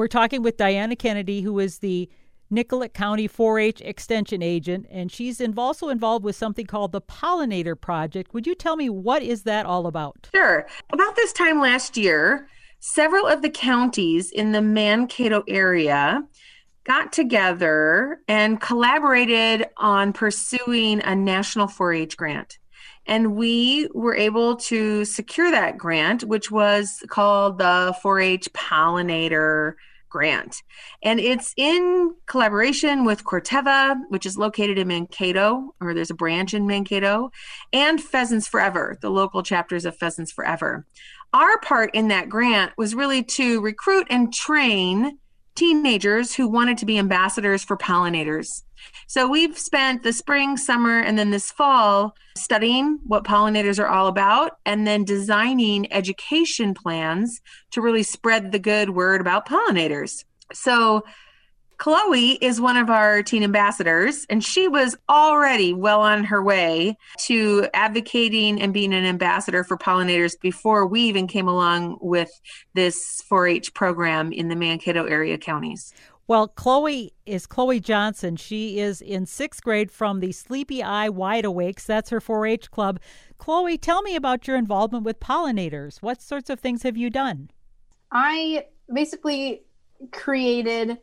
We're talking with Diana Kennedy, who is the Nicollet County 4 H Extension Agent, and she's also involved with something called the Pollinator Project. Would you tell me what is that all about? Sure. About this time last year, several of the counties in the Mankato area got together and collaborated on pursuing a national 4 H grant. And we were able to secure that grant, which was called the 4 H Pollinator Grant. And it's in collaboration with Corteva, which is located in Mankato, or there's a branch in Mankato, and Pheasants Forever, the local chapters of Pheasants Forever. Our part in that grant was really to recruit and train teenagers who wanted to be ambassadors for pollinators. So we've spent the spring, summer, and then this fall studying what pollinators are all about and then designing education plans to really spread the good word about pollinators. So Chloe is one of our teen ambassadors, and she was already well on her way to advocating and being an ambassador for pollinators before we even came along with this 4 H program in the Mankato area counties. Well, Chloe is Chloe Johnson. She is in sixth grade from the Sleepy Eye Wide Awakes. That's her 4 H club. Chloe, tell me about your involvement with pollinators. What sorts of things have you done? I basically created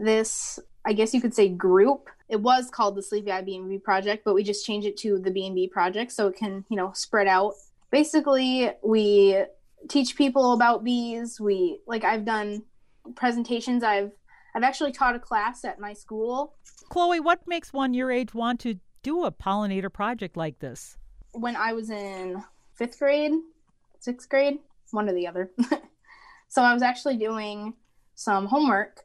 this, I guess you could say, group. It was called the Sleepy Eye B&B Project, but we just changed it to the B&B Project so it can, you know, spread out. Basically, we teach people about bees. We like I've done presentations. I've I've actually taught a class at my school. Chloe, what makes one your age want to do a pollinator project like this? When I was in fifth grade, sixth grade, one or the other. so I was actually doing some homework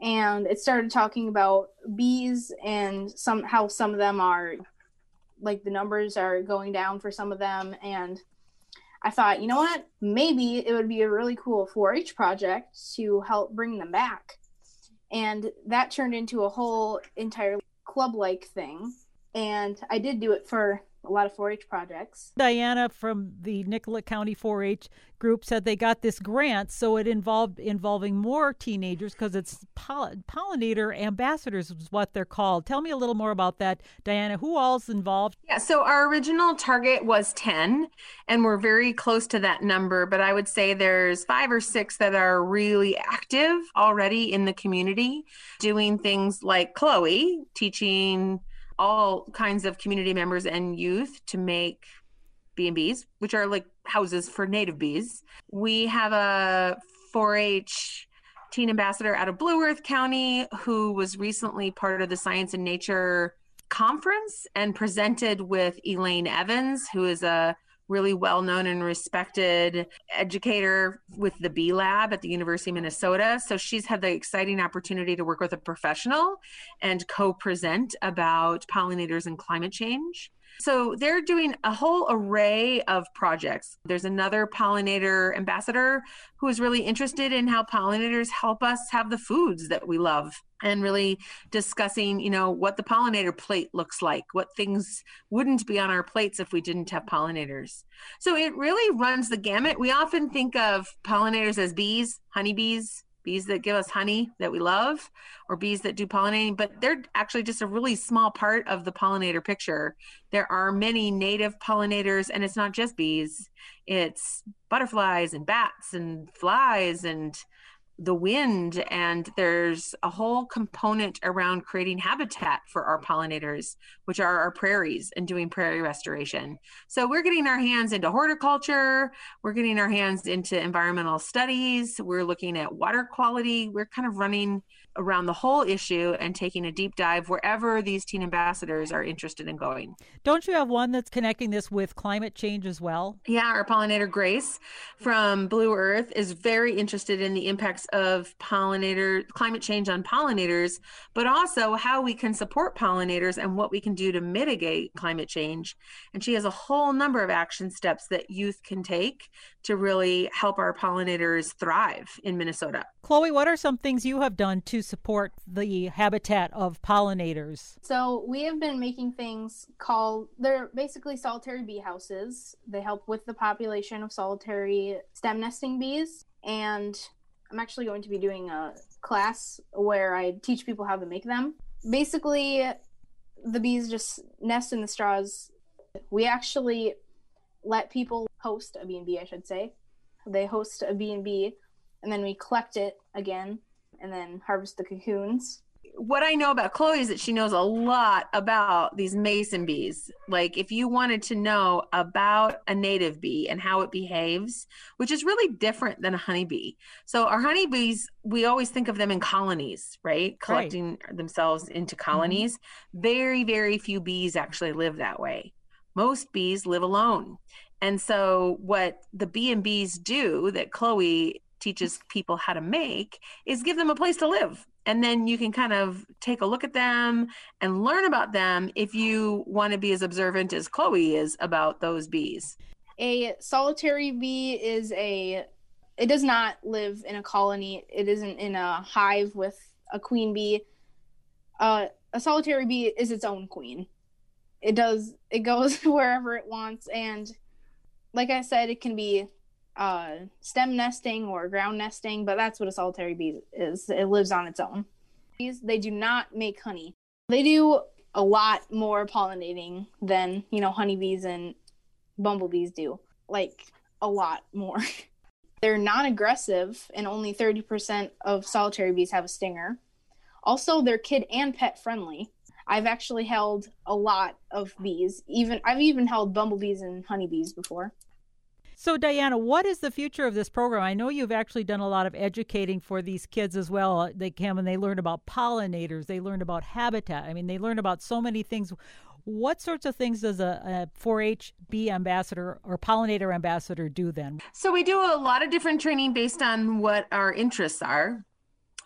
and it started talking about bees and some how some of them are like the numbers are going down for some of them and I thought, you know what? Maybe it would be a really cool 4-H project to help bring them back. And that turned into a whole entire club-like thing. And I did do it for a lot of 4-H projects. Diana from the Nicollet County 4-H group said they got this grant, so it involved involving more teenagers because it's poll- pollinator ambassadors is what they're called. Tell me a little more about that, Diana. Who all's involved? Yeah, so our original target was 10, and we're very close to that number, but I would say there's five or six that are really active already in the community, doing things like Chloe teaching all kinds of community members and youth to make B&Bs, which are like houses for native bees. We have a 4-H teen ambassador out of Blue Earth County who was recently part of the Science and Nature conference and presented with Elaine Evans, who is a really well known and respected educator with the Bee Lab at the University of Minnesota. So she's had the exciting opportunity to work with a professional and co present about pollinators and climate change. So they're doing a whole array of projects. There's another pollinator ambassador who is really interested in how pollinators help us have the foods that we love and really discussing, you know, what the pollinator plate looks like, what things wouldn't be on our plates if we didn't have pollinators. So it really runs the gamut. We often think of pollinators as bees, honeybees, bees that give us honey that we love or bees that do pollinating but they're actually just a really small part of the pollinator picture. There are many native pollinators and it's not just bees. It's butterflies and bats and flies and the wind and there's a whole component around creating habitat for our pollinators which are our prairies and doing prairie restoration. So we're getting our hands into horticulture we're getting our hands into environmental studies we're looking at water quality we're kind of running around the whole issue and taking a deep dive wherever these teen ambassadors are interested in going. Don't you have one that's connecting this with climate change as well? Yeah, our pollinator Grace from Blue Earth is very interested in the impacts of pollinator climate change on pollinators, but also how we can support pollinators and what we can do to mitigate climate change. And she has a whole number of action steps that youth can take to really help our pollinators thrive in Minnesota. Chloe, what are some things you have done to support the habitat of pollinators? So, we have been making things called, they're basically solitary bee houses. They help with the population of solitary stem nesting bees. And I'm actually going to be doing a class where I teach people how to make them. Basically, the bees just nest in the straws. We actually let people host a B&B, I should say. They host a B&B and then we collect it again and then harvest the cocoons what I know about Chloe is that she knows a lot about these mason bees. Like, if you wanted to know about a native bee and how it behaves, which is really different than a honeybee. So, our honeybees, we always think of them in colonies, right? Collecting right. themselves into mm-hmm. colonies. Mm-hmm. Very, very few bees actually live that way. Most bees live alone. And so, what the bees do that Chloe teaches people how to make is give them a place to live and then you can kind of take a look at them and learn about them if you want to be as observant as Chloe is about those bees. A solitary bee is a it does not live in a colony. It isn't in a hive with a queen bee. Uh, a solitary bee is its own queen. It does it goes wherever it wants and like I said it can be uh, stem nesting or ground nesting, but that's what a solitary bee is. It lives on its own. Bees, they do not make honey. They do a lot more pollinating than, you know, honeybees and bumblebees do. Like a lot more. They're non aggressive, and only 30% of solitary bees have a stinger. Also, they're kid and pet friendly. I've actually held a lot of bees. Even I've even held bumblebees and honeybees before. So, Diana, what is the future of this program? I know you've actually done a lot of educating for these kids as well. They come and they learn about pollinators, they learn about habitat. I mean, they learn about so many things. What sorts of things does a, 4 H bee ambassador or pollinator ambassador do then? So, we do a lot of different training based on what our interests are.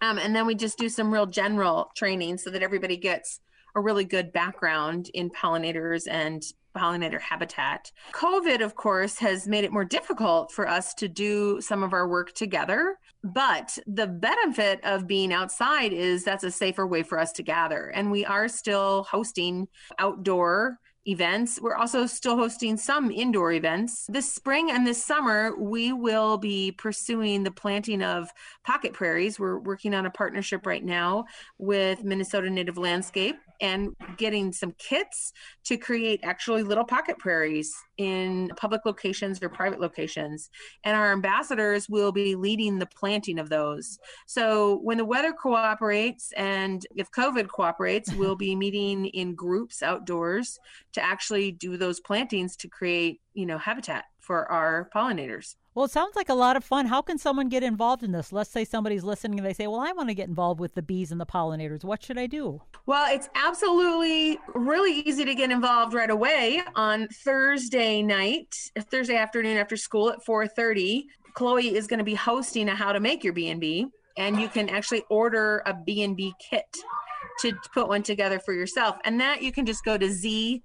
Um, and then we just do some real general training so that everybody gets a really good background in pollinators and pollinator habitat. COVID, of course, has made it more difficult for us to do some of our work together. But the benefit of being outside is that's a safer way for us to gather. And we are still hosting outdoor events. We're also still hosting some indoor events. This spring and this summer, we will be pursuing the planting of pocket prairies. We're working on a partnership right now with Minnesota Native Landscape and getting some kits to create actually little pocket prairies in public locations or private locations. And our ambassadors will be leading the planting of those. So when the weather cooperates and if COVID cooperates, we'll be meeting in groups outdoors to actually do those plantings to create, you know, habitat for our pollinators. Well, it sounds like a lot of fun. How can someone get involved in this? Let's say somebody's listening and they say, Well, I want to get involved with the bees and the pollinators. What should I do? Well, it's absolutely really easy to get involved right away on Thursday night, Thursday afternoon after school at 4:30. Chloe is going to be hosting a how to make your B&B and you can actually order a B&B kit to put one together for yourself. And that you can just go to z.umn.edu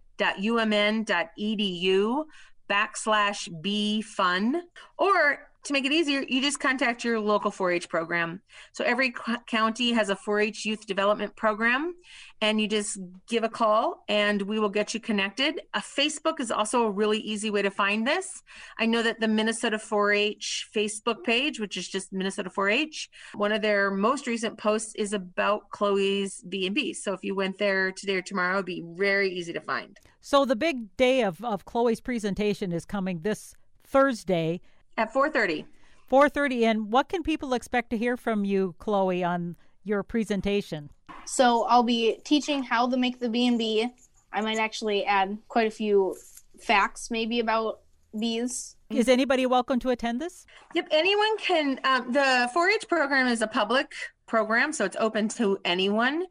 backslash B fun. Or to make it easier, you just contact your local 4 H program. So every county has a 4 H youth development program, and you just give a call and we will get you connected. A Facebook is also a really easy way to find this. I know that the Minnesota 4 H Facebook page, which is just Minnesota 4 H, one of their most recent posts is about Chloe's B&B. So if you went there today or tomorrow, it'd be very easy to find. So the big day of, of Chloe's presentation is coming this Thursday at 4:30. 4:30 and what can people expect to hear from you Chloe on your presentation? So I'll be teaching how to make the B&B. I might actually add quite a few facts maybe about bees. Is anybody welcome to attend this? Yep, anyone can. Um, the 4 H program is a public program, so it's open to anyone.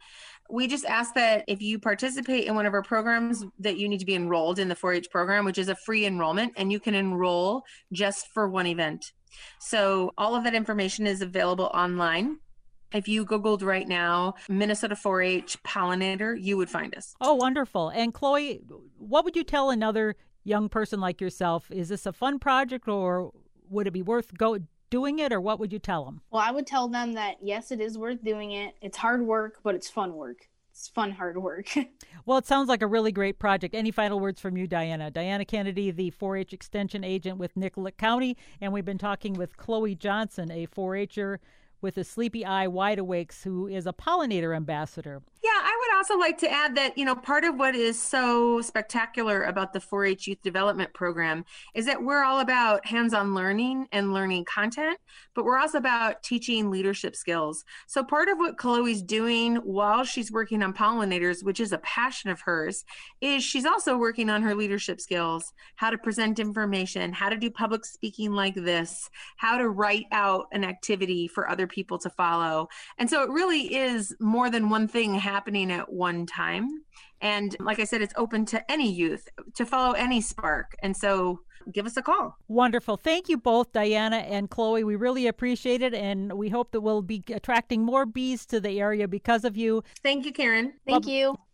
We just ask that if you participate in one of our programs, that you need to be enrolled in the 4 H program, which is a free enrollment, and you can enroll just for one event. So, all of that information is available online. If you Googled right now Minnesota 4 H pollinator, you would find us. Oh, wonderful. And Chloe, what would you tell another young person like yourself? Is this a fun project or would it be worth go doing it or what would you tell them? Well, I would tell them that yes, it is worth doing it. It's hard work, but it's fun work. it's fun, hard work. well, it sounds like a really great project. Any final words from you, Diana? Diana Kennedy, the 4 H Extension Agent with Nicollet County, and we've been talking with Chloe Johnson, a 4 H'er with a sleepy eye wide awakes who is a pollinator ambassador. Yeah, I would also like to add that, you know, part of what is so spectacular about the 4 H Youth Development Program is that we're all about hands on learning and learning content, but we're also about teaching leadership skills. So, part of what Chloe's doing while she's working on pollinators, which is a passion of hers, is she's also working on her leadership skills how to present information, how to do public speaking like this, how to write out an activity for other people to follow. And so, it really is more than one thing happening at one time. And like I said, it's open to any youth to follow any spark. And so give us a call. Wonderful. Thank you both, Diana and Chloe. We really appreciate it. And we hope that we'll be attracting more bees to the area because of you. Thank you, Karen. Thank well, you.